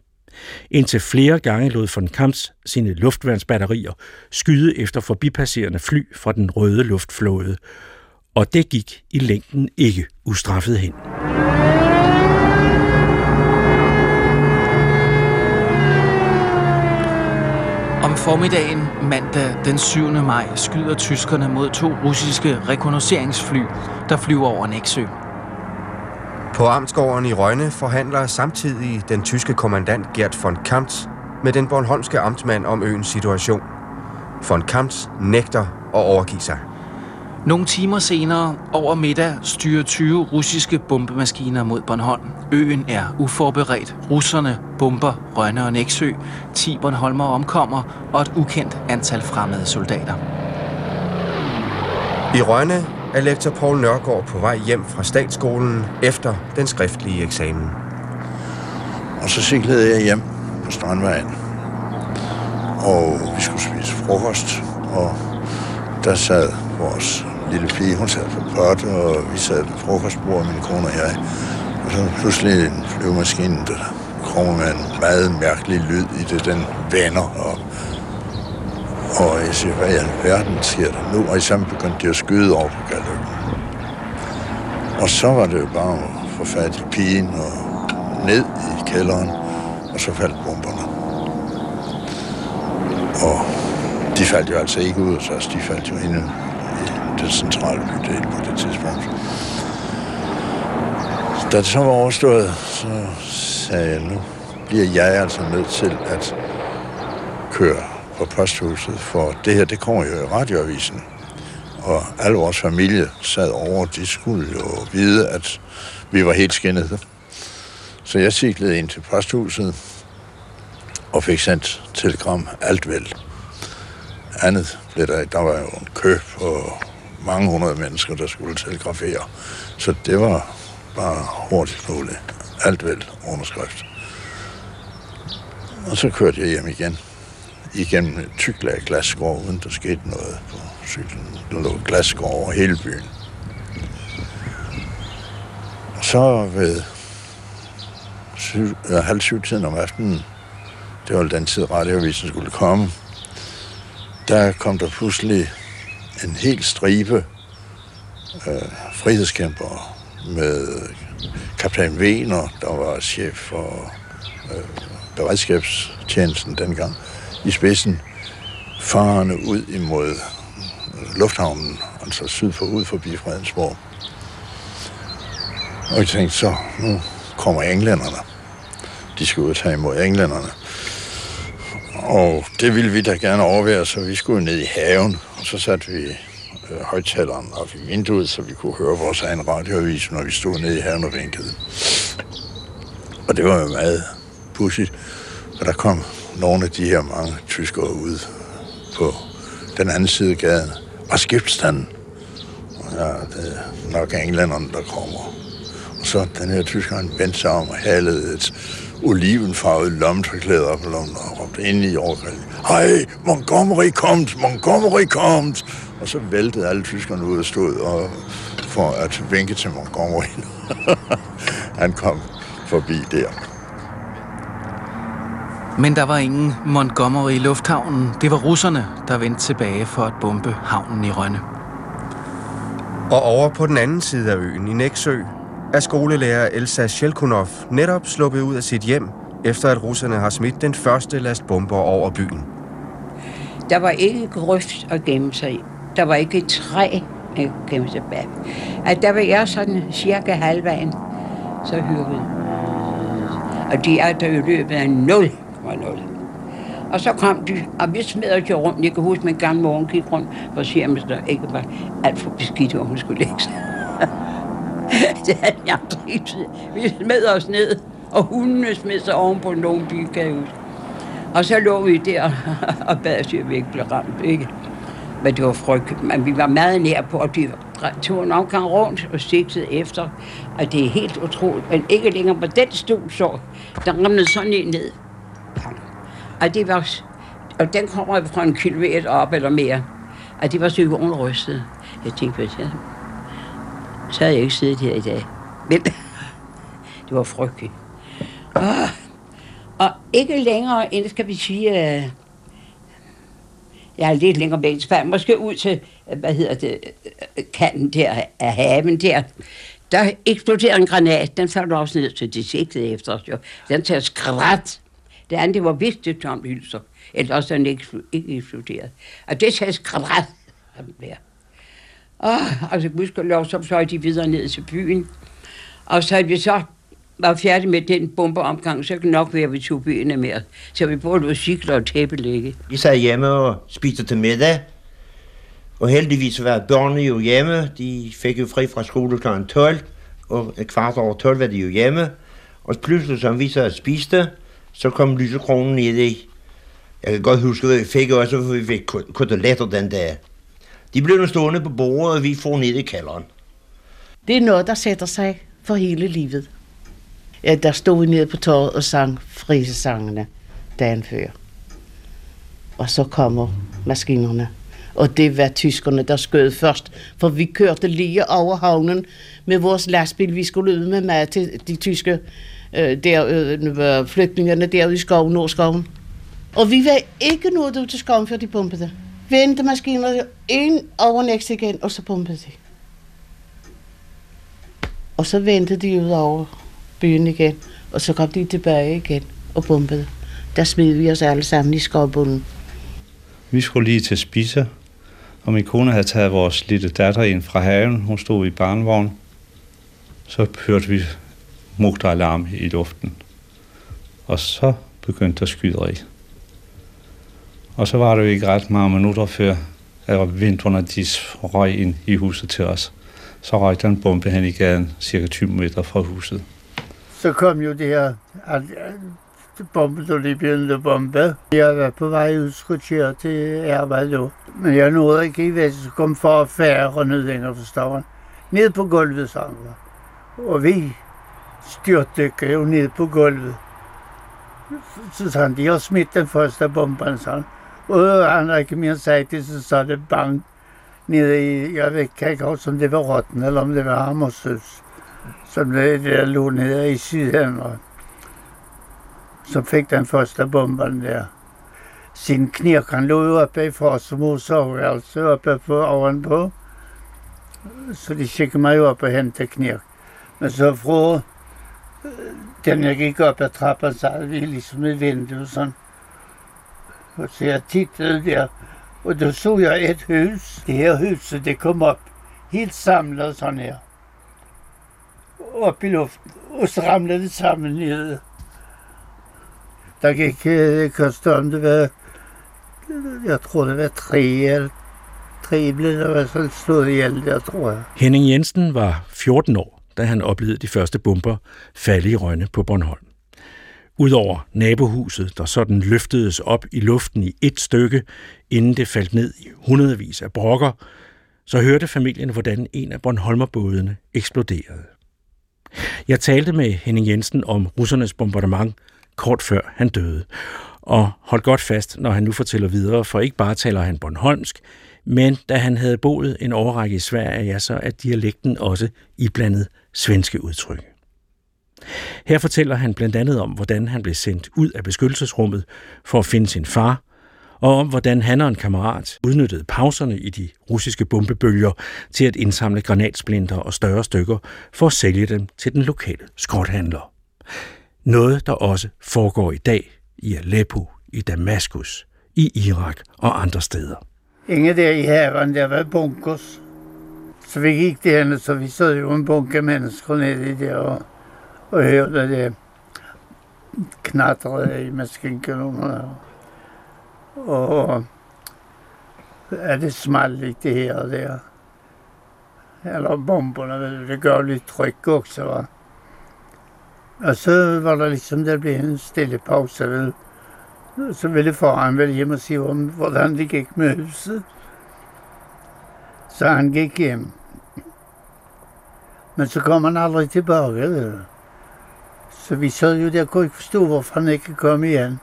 Indtil flere gange lod von Kamps sine luftværnsbatterier skyde efter forbipasserende fly fra den røde luftflåde, og det gik i længden ikke ustraffet hen. Om formiddagen mandag den 7. maj skyder tyskerne mod to russiske rekognosceringsfly, der flyver over Næksø. På Amtsgården i Rønne forhandler samtidig den tyske kommandant Gert von Kamps med den bornholmske amtmand om øens situation. Von Kamps nægter at overgive sig. Nogle timer senere, over middag, styrer 20 russiske bombemaskiner mod Bornholm. Øen er uforberedt. Russerne bomber Rønne og Næksø. 10 Bornholmer omkommer, og et ukendt antal fremmede soldater. I Rønne er lektor Paul Nørgaard på vej hjem fra statsskolen efter den skriftlige eksamen. Og så cyklede jeg hjem på Strandvejen. Og vi skulle spise frokost, og der sad vores lille pige, hun sad på pot, og vi sad ved frokostbordet, min kone og jeg. Og så pludselig en flyvemaskine, der kommer med en meget mærkelig lyd i det, den vender, og og jeg siger, hvad i alverden sker der nu? Og i samme begyndte de at skyde over på galøben. Og så var det jo bare at få fat i pigen og ned i kælderen, og så faldt bomberne. Og de faldt jo altså ikke ud af os, de faldt jo ind den centrale bydel på det tidspunkt. Da det så var overstået, så sagde jeg, nu bliver jeg altså nødt til at køre på posthuset, for det her, det kommer jo i radioavisen. Og alle vores familie sad over, de skulle jo vide, at vi var helt skinnede. Så jeg cyklede ind til posthuset og fik sendt telegram alt vel. Andet blev der, der var jo en kø på mange hundrede mennesker, der skulle telegrafere. Så det var bare hurtigt muligt. Alt vel underskrift. Og så kørte jeg hjem igen igennem et tyk lag glasskår, uden der skete noget på cyklen. Der lå glasskår over hele byen. Og så ved syv, øh, halv syv tiden om aftenen, det var den tid radioavisen skulle komme, der kom der pludselig en hel stribe øh, frihedskæmpere med kaptajn Wiener, der var chef for øh, beredskabstjenesten dengang, i spidsen, farerne ud imod øh, lufthavnen, altså syd for ud forbi Fredensborg. Og jeg tænkte, så nu kommer englænderne. De skal ud og tage imod englænderne. Og det ville vi da gerne overvære, så vi skulle ned i haven, og så satte vi øh, højtaleren op i vinduet, så vi kunne høre vores egen radioavis, når vi stod nede i haven og vinkede. Og det var jo meget pudsigt, og der kom nogle af de her mange tyskere ud på den anden side af gaden. Og skibsstanden. Ja, det er nok englænderne, der kommer. Og så den her tysker, han vendte sig om og halede et olivenfarvede lommetørklæder op lommen og råbte ind i overgrillen. Hej, Montgomery komt, Montgomery komt. Og så væltede alle tyskerne ud og stod og for at vinke til Montgomery. Han kom forbi der. Men der var ingen Montgomery i lufthavnen. Det var russerne, der vendte tilbage for at bombe havnen i Rønne. Og over på den anden side af øen, i Næksø, er skolelærer Elsa Shelkunov netop sluppet ud af sit hjem, efter at russerne har smidt den første last bomber over byen. Der var ikke grøft at gemme sig i. Der var ikke et træ at gemme sig bag. At der var jeg sådan cirka halvvejen, så hørte Og de er der i løbet af 0,0. Og så kom de, og vi smed os jo rundt. Jeg kan huske, at min gamle morgen gik rundt for at se, om der ikke var alt for beskidt, hvor hun skulle lægge sig. det havde jeg aldrig Vi smed os ned, og hundene smed sig oven på nogle bil, kan jeg huske. Og så lå vi der og bad os, at vi ikke blev ramt, ikke? Men det var frygt. Men vi var meget nær på, at de tog en omgang rundt og sigtede efter. Og det er helt utroligt. Men ikke længere på den stol, så der ramte sådan en ned. Og det var, og den kommer fra en kilometer op eller mere. Og det var så rystet. Jeg tænkte, hvad jeg, så havde jeg ikke siddet her i dag. Men det var frygteligt. Og, og ikke længere end, skal vi sige, uh, jeg er lidt længere væk, så måske ud til, hvad hedder det, kanten der af haven der. Der eksploderede en granat, den faldt også ned, de sigtede efter os jo. Den tager skrat. Det andet, det var vigtigt Tom Hylser. Eller også den ikke, ikke eksploderet. Og det tager skrat. Der. Og altså gudskelov, så fløj de videre ned til byen. Og så vi så var færdige med den bombeomgang, så kan nok være, at vi tog byen mere. Så vi både lå cykler og tæppelægge. Vi sad hjemme og spiste til middag. Og heldigvis var børnene jo hjemme. De fik jo fri fra skole kl. 12. Og et kvart over 12 var de jo hjemme. Og pludselig, som vi så spiste, så kom lysekronen ned i. Jeg kan godt huske, at vi fik også, for vi fik koteletter den dag. De blev nu stående på bordet, og vi får ned i kælderen. Det er noget, der sætter sig for hele livet. Ja, der stod vi nede på torvet og sang frisesangene dagen før. Og så kommer maskinerne. Og det var tyskerne, der skød først. For vi kørte lige over havnen med vores lastbil. Vi skulle ud med mad til de tyske øh, der, øh, øh flygtningerne derude i skoven, Nordskoven. Og vi var ikke nået ud til skoven, før de pumpede ventemaskinerne ind over næste igen, og så pumpede de. Og så ventede de ud over byen igen, og så kom de tilbage igen og pumpede. Der smed vi os alle sammen i skovbunden. Vi skulle lige til spise, og min kone havde taget vores lille datter ind fra haven. Hun stod i barnvogn. Så hørte vi mugteralarm i luften. Og så begyndte der skyderi. Og så var det jo ikke ret mange minutter før, at vinduerne de røg ind i huset til os. Så røg der en bombe hen i gaden, cirka 20 meter fra huset. Så kom jo det her, at bomben, der lige begyndte bombe. Jeg var på vej ud til arbejde nu. Men jeg nåede ikke i væk, så kom for at færre ned længere for stavren. Ned på gulvet, sagde Og vi styrtdykker jo ned på gulvet. Så sagde han, de har smidt den første bomben, sagde. Og han har ikke mere sagt det, så sa det bang nede i, jeg ved ikke om det var Rotten eller om det var Hammershus, som det der lå nede i Sydhavn, og så fik den første bomben der. Sin knirk, han lå jo oppe i Forsmo soveværelse oppe på ovenpå. Så de skikkede mig op og hente knirk. Men så fra øh, den jeg gik op ad trappen, så havde vi ligesom et vindue sådan. Og så jeg tittede der, og då så jeg et hus. Det her huset, det kom op helt samlet sådan her. Op i luften, og så ramlede det sammen ned. Der gik øh, det var, jeg tror det var tre eller tre blev der var sådan slået ihjel der, tror jeg. Henning Jensen var 14 år, da han oplevede de første bomber falde i Rønne på Bornholm. Udover nabohuset, der sådan løftedes op i luften i et stykke, inden det faldt ned i hundredvis af brokker, så hørte familien, hvordan en af Bornholmerbådene eksploderede. Jeg talte med Henning Jensen om russernes bombardement kort før han døde. Og hold godt fast, når han nu fortæller videre, for ikke bare taler han Bornholmsk, men da han havde boet en årrække i Sverige, ja, så er dialekten også iblandet svenske udtryk. Her fortæller han blandt andet om, hvordan han blev sendt ud af beskyttelsesrummet for at finde sin far, og om hvordan han og en kammerat udnyttede pauserne i de russiske bombebølger til at indsamle granatsplinter og større stykker for at sælge dem til den lokale skrothandler. Noget, der også foregår i dag i Aleppo, i Damaskus, i Irak og andre steder. Ingen der i haven, der var bunkers. Så vi gik derhen, så vi så jo en bunke mennesker nede i der og, og hørte det knatrede i maskinkanonerne. Og ja, det smalt lidt det her og der. Eller bomberne, det gav lidt tryk også. Va? Og så var der ligesom, der blev en stille pause. Vel? Så ville faren vel hjem og sige om, hvordan det gik med huset. Så han gik hjem. Men så kom han aldrig tilbage. Vel? Så vi sad jo der og kunne ikke forstå, hvorfor han ikke kom igen.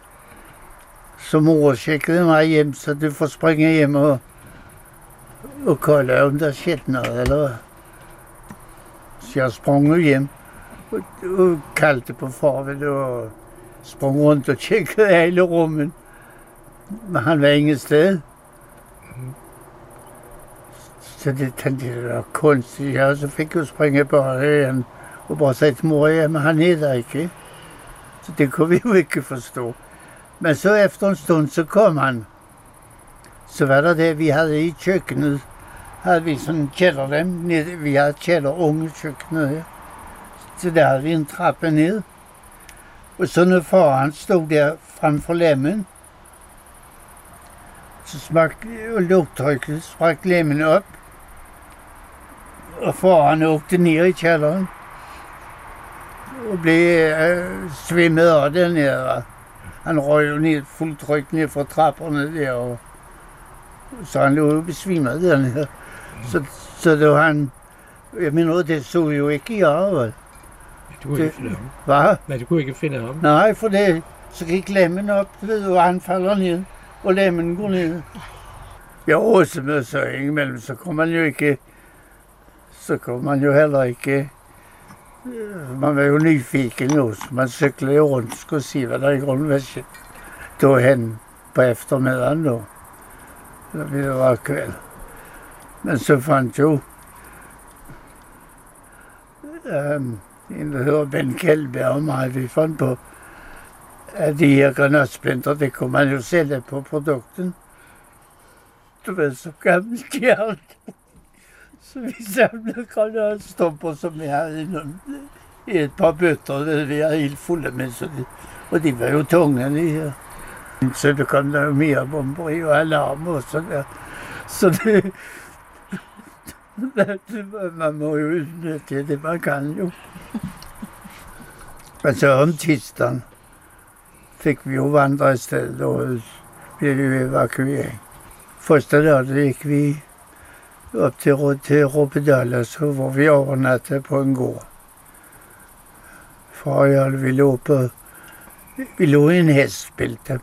Så mor tjekkede mig hjem, så du får springe hjem og, og kolde, om der skete noget, eller hvad. Så jeg sprang hjem og, og kaldte på farvel og sprang rundt og tjekkede hele rummet. Men han var ingen sted. Så det tænkte jeg, det var kunstigt. Ja, så fik jeg springe bare igen og bare sagde til mor, jamen han er der ikke. Så det kunne vi jo ikke forstå. Men så efter en stund, så kom han. Så var der det, vi havde i køkkenet, havde vi sådan en kælder dem, vi havde kælder unge køkkenet her. Så der havde vi en trappe ned. Og så når faren stod der frem for lemmen, så smagte og lugtrykket, sprak lemmen op. Og faren åkte ned i kælderen og blev øh, svimmet af dernede. Han røg jo ned fuldt tryk ned fra trapperne der, og så han lå jo besvimet dernede. Så, så det var han, jeg mener, det så jo ikke i vel? Du kunne ikke finde ham. Hvad? Nej, du kunne ikke finde ham. Nej, for det, så gik lemmen op, du ved du, han falder ned, og lemmen går ned. Jeg også med så imellem, så kommer man jo ikke, så kommer man jo heller ikke, man var jo nyfiken jo, så man cyklede jo rundt og skulle se, hvad der i grunden var sket. Det hen på eftermiddagen då, Eller vid det var kväll. Men så fandt jo um, en, der hedder Ben Kjellberg og mig, vi fandt på, at de her granatsplinter, det kunne man jo sælge på produkten. Du ved, så gammel skjert. Så vi samlede granatstumper, som vi havde i, i et par bøtter, det vi havde helt fulde med. Så de, og de var jo tunge, de her. Så det kom der jo mere bomber i, og alarm og sådan der. Så det, det, man må jo udnytte det, man kan jo. Men så om tidsdagen fik vi jo vandre et sted, og blev vi evakueret. Første lørdag gik vi op til, til Råbedal, så hvor vi overnattede på en gård. Far og jeg, vi lå på, vi lå i en hestbælte.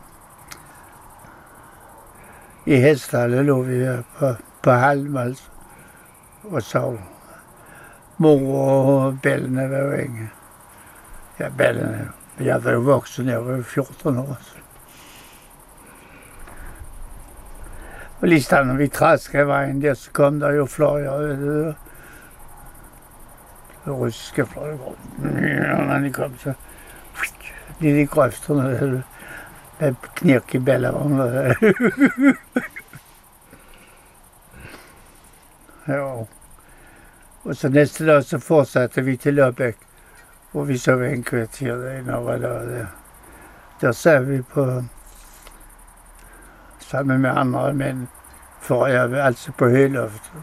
I hestallet lå vi her på, på halm, altså, og sov. Mor og bellene var jo ingen. Ja, bellene. Jeg var jo voksen, jeg var jo 14 år. Så. Og lige snart når vi træskede vejen der, så kom der jo fløj og fløjer, ved det Russiske fløjer. Når de kom, så lige de grøfterne, ved. Med knirk i bællavognen. jo. Og så næste dag, så fortsatte vi til Løbæk, hvor vi så var en kvarter derinde og var. Der, der sad vi på sammen med andre mænd, for jeg var altså på heloftet.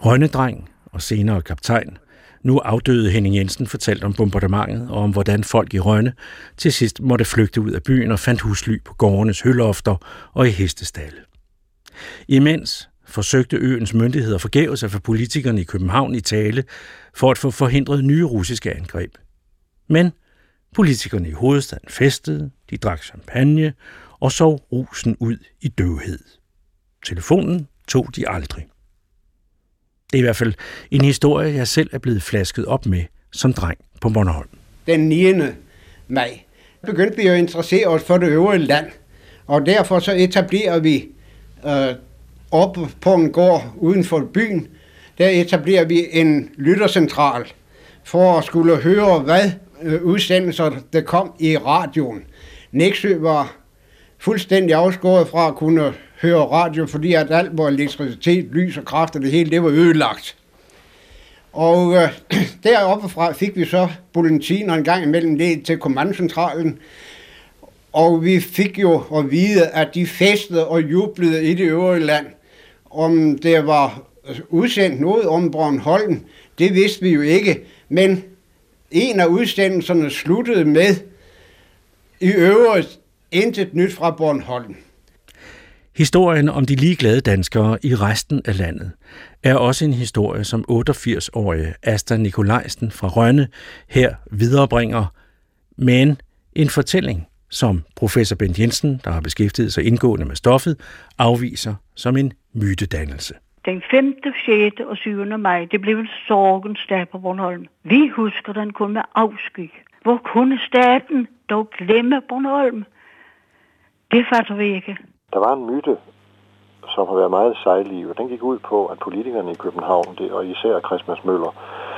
Rønnedreng og senere kaptajn. Nu afdøde Henning Jensen fortalte om bombardementet og om, hvordan folk i Rønne til sidst måtte flygte ud af byen og fandt husly på gårdenes hølofter og i hestestalle. Imens forsøgte øens myndigheder forgæves at få politikerne i København i tale for at få forhindret nye russiske angreb. Men politikerne i hovedstaden festede, de drak champagne og sov rusen ud i døvhed. Telefonen tog de aldrig. Det er i hvert fald en historie, jeg selv er blevet flasket op med som dreng på Bornholm. Den 9. maj begyndte vi at interessere os for det øvrige land, og derfor så etablerer vi øh, op på en gård uden for byen, der etablerer vi en lyttercentral for at skulle høre, hvad øh, udsendelser der kom i radioen. Næksø var fuldstændig afskåret fra at kunne høre radio, fordi at alt hvor elektricitet, lys og kraft og det hele, det var ødelagt. Og øh, deroppe fra fik vi så bulletiner en gang imellem det til kommandocentralen, og vi fik jo at vide, at de festede og jublede i det øvrige land. Om det var udsendt noget om Bornholm, det vidste vi jo ikke, men en af udsendelserne sluttede med i øvrigt intet nyt fra Bornholm. Historien om de ligeglade danskere i resten af landet er også en historie, som 88-årige Asta Nikolajsen fra Rønne her viderebringer, men en fortælling, som professor Bent Jensen, der har beskæftiget sig indgående med stoffet, afviser som en mytedannelse. Den 5., 6. og 7. maj, det blev en sorgens dag på Bornholm. Vi husker den kun med afsky. Hvor kunne staten dog glemme Bornholm? Det fatter vi ikke. Der var en myte, som har været meget sejlig, og den gik ud på, at politikerne i København, det, og især Christmas Møller,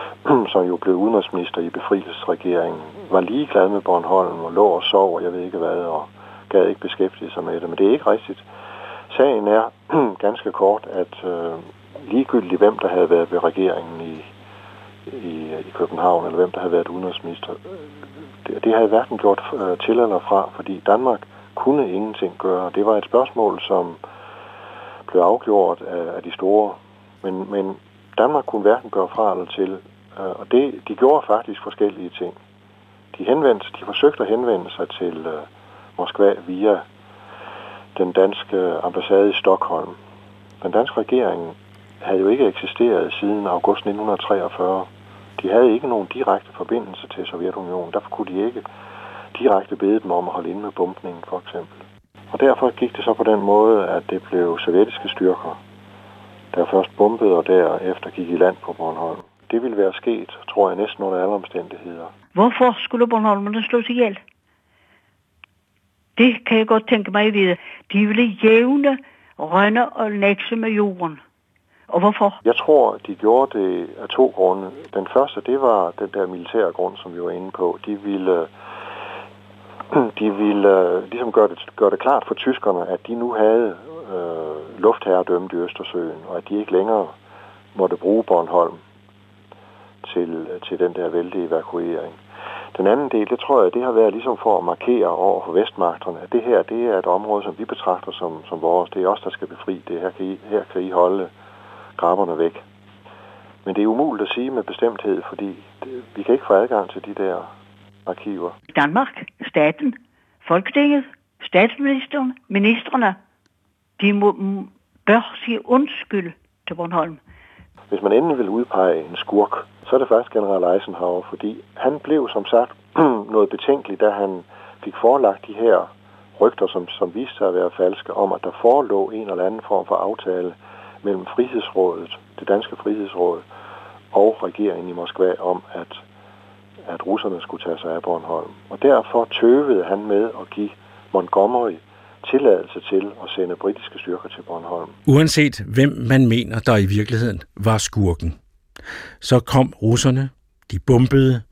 som jo blev udenrigsminister i befrielsesregeringen, var ligeglad med Bornholm og lå og sov, og jeg ved ikke hvad, og gad ikke beskæftige sig med det. Men det er ikke rigtigt. Sagen er ganske kort, at øh, ligegyldigt hvem der havde været ved regeringen i, i, i København, eller hvem der havde været udenrigsminister, øh, det, det havde hverken gjort øh, til eller fra, fordi Danmark kunne ingenting gøre. Det var et spørgsmål, som blev afgjort af, af de store. Men, men Danmark kunne hverken gøre fra eller til. Øh, og det, de gjorde faktisk forskellige ting. De, henvendte, de forsøgte at henvende sig til uh, Moskva via den danske ambassade i Stockholm. Den danske regering havde jo ikke eksisteret siden august 1943. De havde ikke nogen direkte forbindelse til Sovjetunionen. Derfor kunne de ikke direkte bede dem om at holde inde med bumpningen, for eksempel. Og derfor gik det så på den måde, at det blev sovjetiske styrker, der først bombede og derefter gik i land på Bornholm. Det ville være sket, tror jeg, næsten under alle omstændigheder. Hvorfor skulle Bornholmerne slås ihjel? Det kan jeg godt tænke mig at vide. De ville jævne rønne og nækse med jorden. Og hvorfor? Jeg tror, de gjorde det af to grunde. Den første, det var den der militære grund, som vi var inde på. De ville de ville øh, ligesom gøre det, gøre det klart for tyskerne, at de nu havde øh, luftherredømmet i Østersøen, og at de ikke længere måtte bruge Bornholm til, til den der vældige evakuering. Den anden del, det tror jeg, det har været ligesom for at markere over for vestmagterne, at det her, det er et område, som vi betragter som, som vores. Det er os, der skal befri det. Her kan I, her kan I holde grabberne væk. Men det er umuligt at sige med bestemthed, fordi det, vi kan ikke få adgang til de der arkiver. Danmark, staten, Folketinget, statsministeren, ministerne, de må, bør sige undskyld til Bornholm. Hvis man endelig vil udpege en skurk, så er det faktisk general Eisenhower, fordi han blev som sagt noget betænkelig, da han fik forelagt de her rygter, som, som viste sig at være falske, om at der forelå en eller anden form for aftale mellem Frihedsrådet, det danske Frihedsråd, og regeringen i Moskva om, at at russerne skulle tage sig af Bornholm. Og derfor tøvede han med at give Montgomery tilladelse til at sende britiske styrker til Bornholm. Uanset hvem man mener, der i virkeligheden var skurken, så kom russerne, de bombede,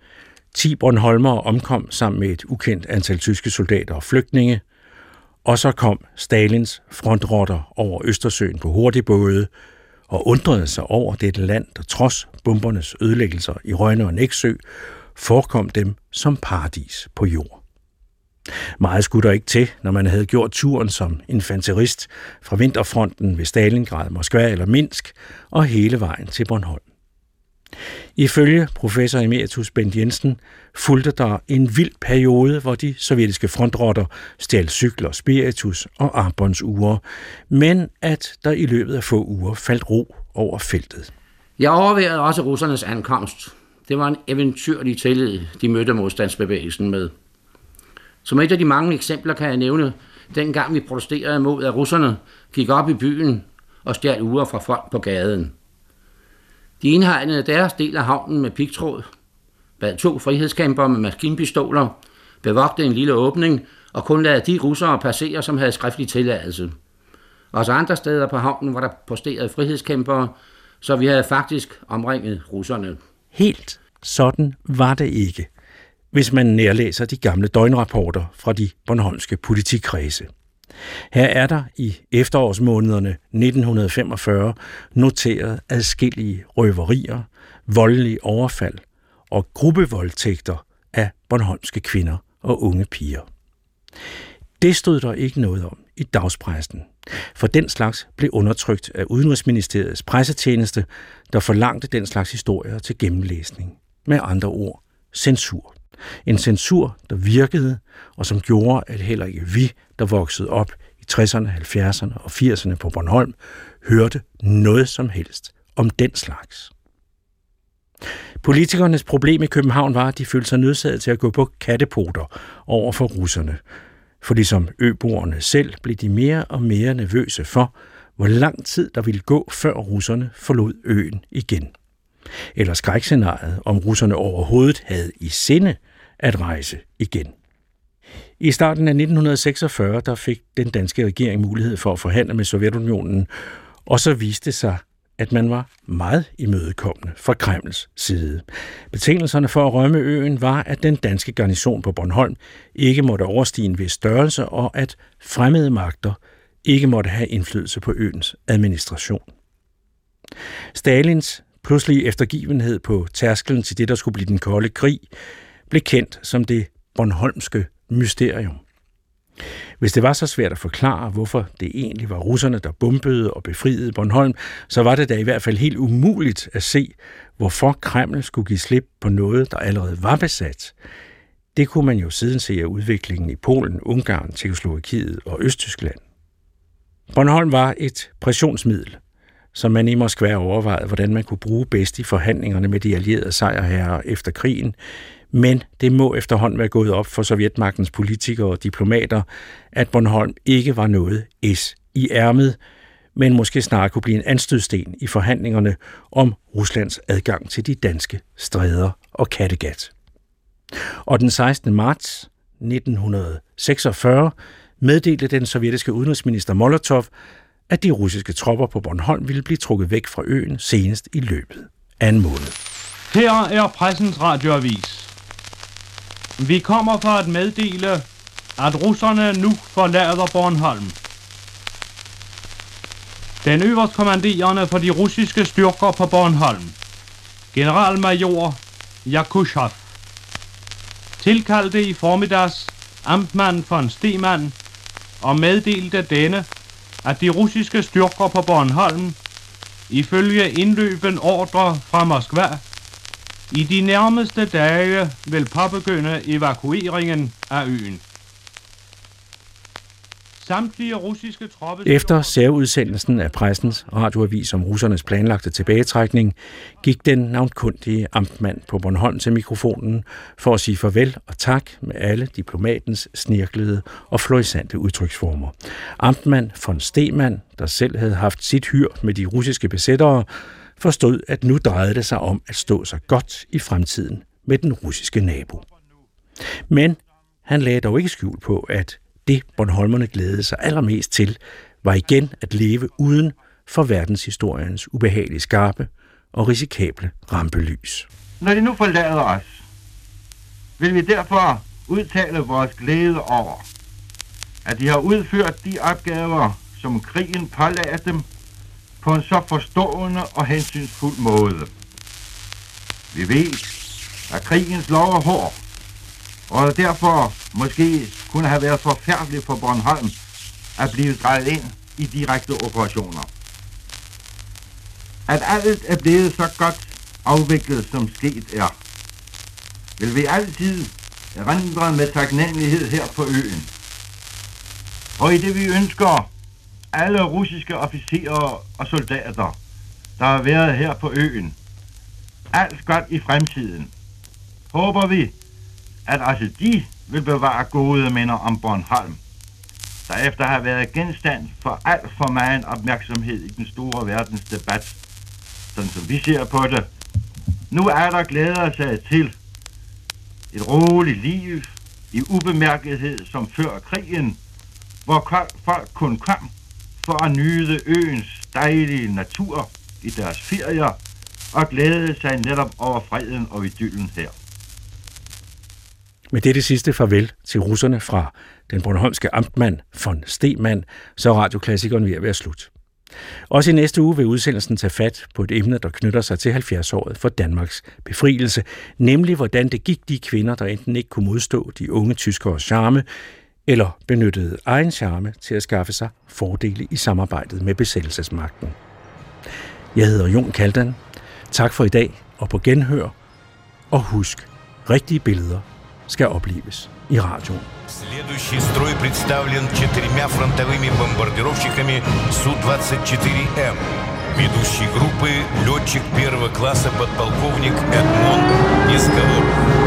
10 Bornholmer omkom sammen med et ukendt antal tyske soldater og flygtninge, og så kom Stalins frontrotter over Østersøen på hurtigbåde og undrede sig over dette land, der trods bombernes ødelæggelser i Rønne og Næksø forekom dem som paradis på jord. Meget skulle der ikke til, når man havde gjort turen som infanterist fra vinterfronten ved Stalingrad, Moskva eller Minsk og hele vejen til Bornholm. Ifølge professor emeritus Bent Jensen fulgte der en vild periode, hvor de sovjetiske frontrotter stjal cykler, spiritus og armbåndsure, men at der i løbet af få uger faldt ro over feltet. Jeg overvejede også russernes ankomst. Det var en eventyrlig tillid, de mødte modstandsbevægelsen med. Som et af de mange eksempler kan jeg nævne, dengang vi protesterede mod, at russerne gik op i byen og stjal uger fra folk på gaden. De indhegnede deres del af havnen med pigtråd, bad to frihedskæmper med maskinpistoler, bevogte en lille åbning og kun lade de russere passere, som havde skriftlig tilladelse. Også andre steder på havnen var der posteret frihedskæmpere, så vi havde faktisk omringet russerne. Helt sådan var det ikke, hvis man nærlæser de gamle døgnrapporter fra de Bornholmske politikredse. Her er der i efterårsmånederne 1945 noteret adskillige røverier, voldelige overfald og gruppevoldtægter af Bornholmske kvinder og unge piger. Det stod der ikke noget om i dagspressen, for den slags blev undertrykt af Udenrigsministeriets pressetjeneste, der forlangte den slags historier til gennemlæsning. Med andre ord, censur. En censur, der virkede, og som gjorde, at heller ikke vi, der voksede op i 60'erne, 70'erne og 80'erne på Bornholm, hørte noget som helst om den slags. Politikernes problem i København var, at de følte sig nødsaget til at gå på kattepoter over for russerne. For ligesom øboerne selv blev de mere og mere nervøse for, hvor lang tid der ville gå, før russerne forlod øen igen. Eller skrækscenariet, om russerne overhovedet havde i sinde at rejse igen. I starten af 1946 der fik den danske regering mulighed for at forhandle med Sovjetunionen, og så viste sig, at man var meget imødekommende fra Kremls side. Betingelserne for at rømme øen var, at den danske garnison på Bornholm ikke måtte overstige en vis størrelse, og at fremmede magter ikke måtte have indflydelse på øens administration. Stalins pludselige eftergivenhed på tærskelen til det, der skulle blive den kolde krig, blev kendt som det Bornholmske mysterium. Hvis det var så svært at forklare, hvorfor det egentlig var russerne, der bombede og befriede Bornholm, så var det da i hvert fald helt umuligt at se, hvorfor Kreml skulle give slip på noget, der allerede var besat. Det kunne man jo siden se af udviklingen i Polen, Ungarn, Tjekoslovakiet og Østtyskland. Bornholm var et pressionsmiddel, som man i Moskva overvejede, hvordan man kunne bruge bedst i forhandlingerne med de allierede sejrherrer efter krigen, men det må efterhånden være gået op for sovjetmagtens politikere og diplomater, at Bornholm ikke var noget S i ærmet, men måske snarere kunne blive en anstødsten i forhandlingerne om Ruslands adgang til de danske stræder og Kattegat. Og den 16. marts 1946 meddelte den sovjetiske udenrigsminister Molotov, at de russiske tropper på Bornholm ville blive trukket væk fra øen senest i løbet af en måned. Her er pressens radioavis. Vi kommer for at meddele, at russerne nu forlader Bornholm. Den øverst kommanderende for de russiske styrker på Bornholm, generalmajor Jakushov, tilkaldte i formiddags amtmand von Stemann og meddelte denne, at de russiske styrker på Bornholm, ifølge indløben ordre fra Moskva, i de nærmeste dage vil påbegynde evakueringen af øen. Samtlige russiske tropper... Efter særudsendelsen af pressens radioavis om russernes planlagte tilbagetrækning, gik den navnkundige amtmand på Bornholm til mikrofonen for at sige farvel og tak med alle diplomatens snirklede og florissante udtryksformer. Amtmand von Stemann, der selv havde haft sit hyr med de russiske besættere, forstod, at nu drejede det sig om at stå sig godt i fremtiden med den russiske nabo. Men han lagde dog ikke skjul på, at det Bornholmerne glædede sig allermest til, var igen at leve uden for verdenshistoriens ubehagelige skarpe og risikable rampelys. Når de nu forlader os, vil vi derfor udtale vores glæde over, at de har udført de opgaver, som krigen pålagde dem, på en så forstående og hensynsfuld måde. Vi ved, at krigens lov er hård, og derfor måske kunne have været forfærdeligt for Bornholm at blive drejet ind i direkte operationer. At alt er blevet så godt afviklet som sket er, vil vi altid erindre med taknemmelighed her på øen. Og i det vi ønsker alle russiske officerer og soldater, der har været her på øen, alt godt i fremtiden, håber vi, at også de vil bevare gode minder om Bornholm, der efter har været genstand for alt for meget opmærksomhed i den store verdens debat, sådan som vi ser på det, nu er der glæder sig til et roligt liv i ubemærkethed som før krigen, hvor folk kun kom for at nyde øens dejlige natur i deres ferier og glæde sig netop over freden og idyllen her. Med dette sidste farvel til russerne fra den bornholmske amtmand von Stemann, så er radioklassikeren ved at være slut. Også i næste uge vil udsendelsen tage fat på et emne, der knytter sig til 70-året for Danmarks befrielse, nemlig hvordan det gik de kvinder, der enten ikke kunne modstå de unge tyskere charme, eller benyttede egen charme til at skaffe sig fordele i samarbejdet med besættelsesmagten. Jeg hedder Jon Kaldan. Tak for i dag og på genhør. Og husk, rigtige billeder skal opleves i radioen. Следующий строй представлен четырьмя фронтовыми бомбардировщиками Су-24М. Ведущий группы – летчик первого класса подполковник Эдмон Низковоров.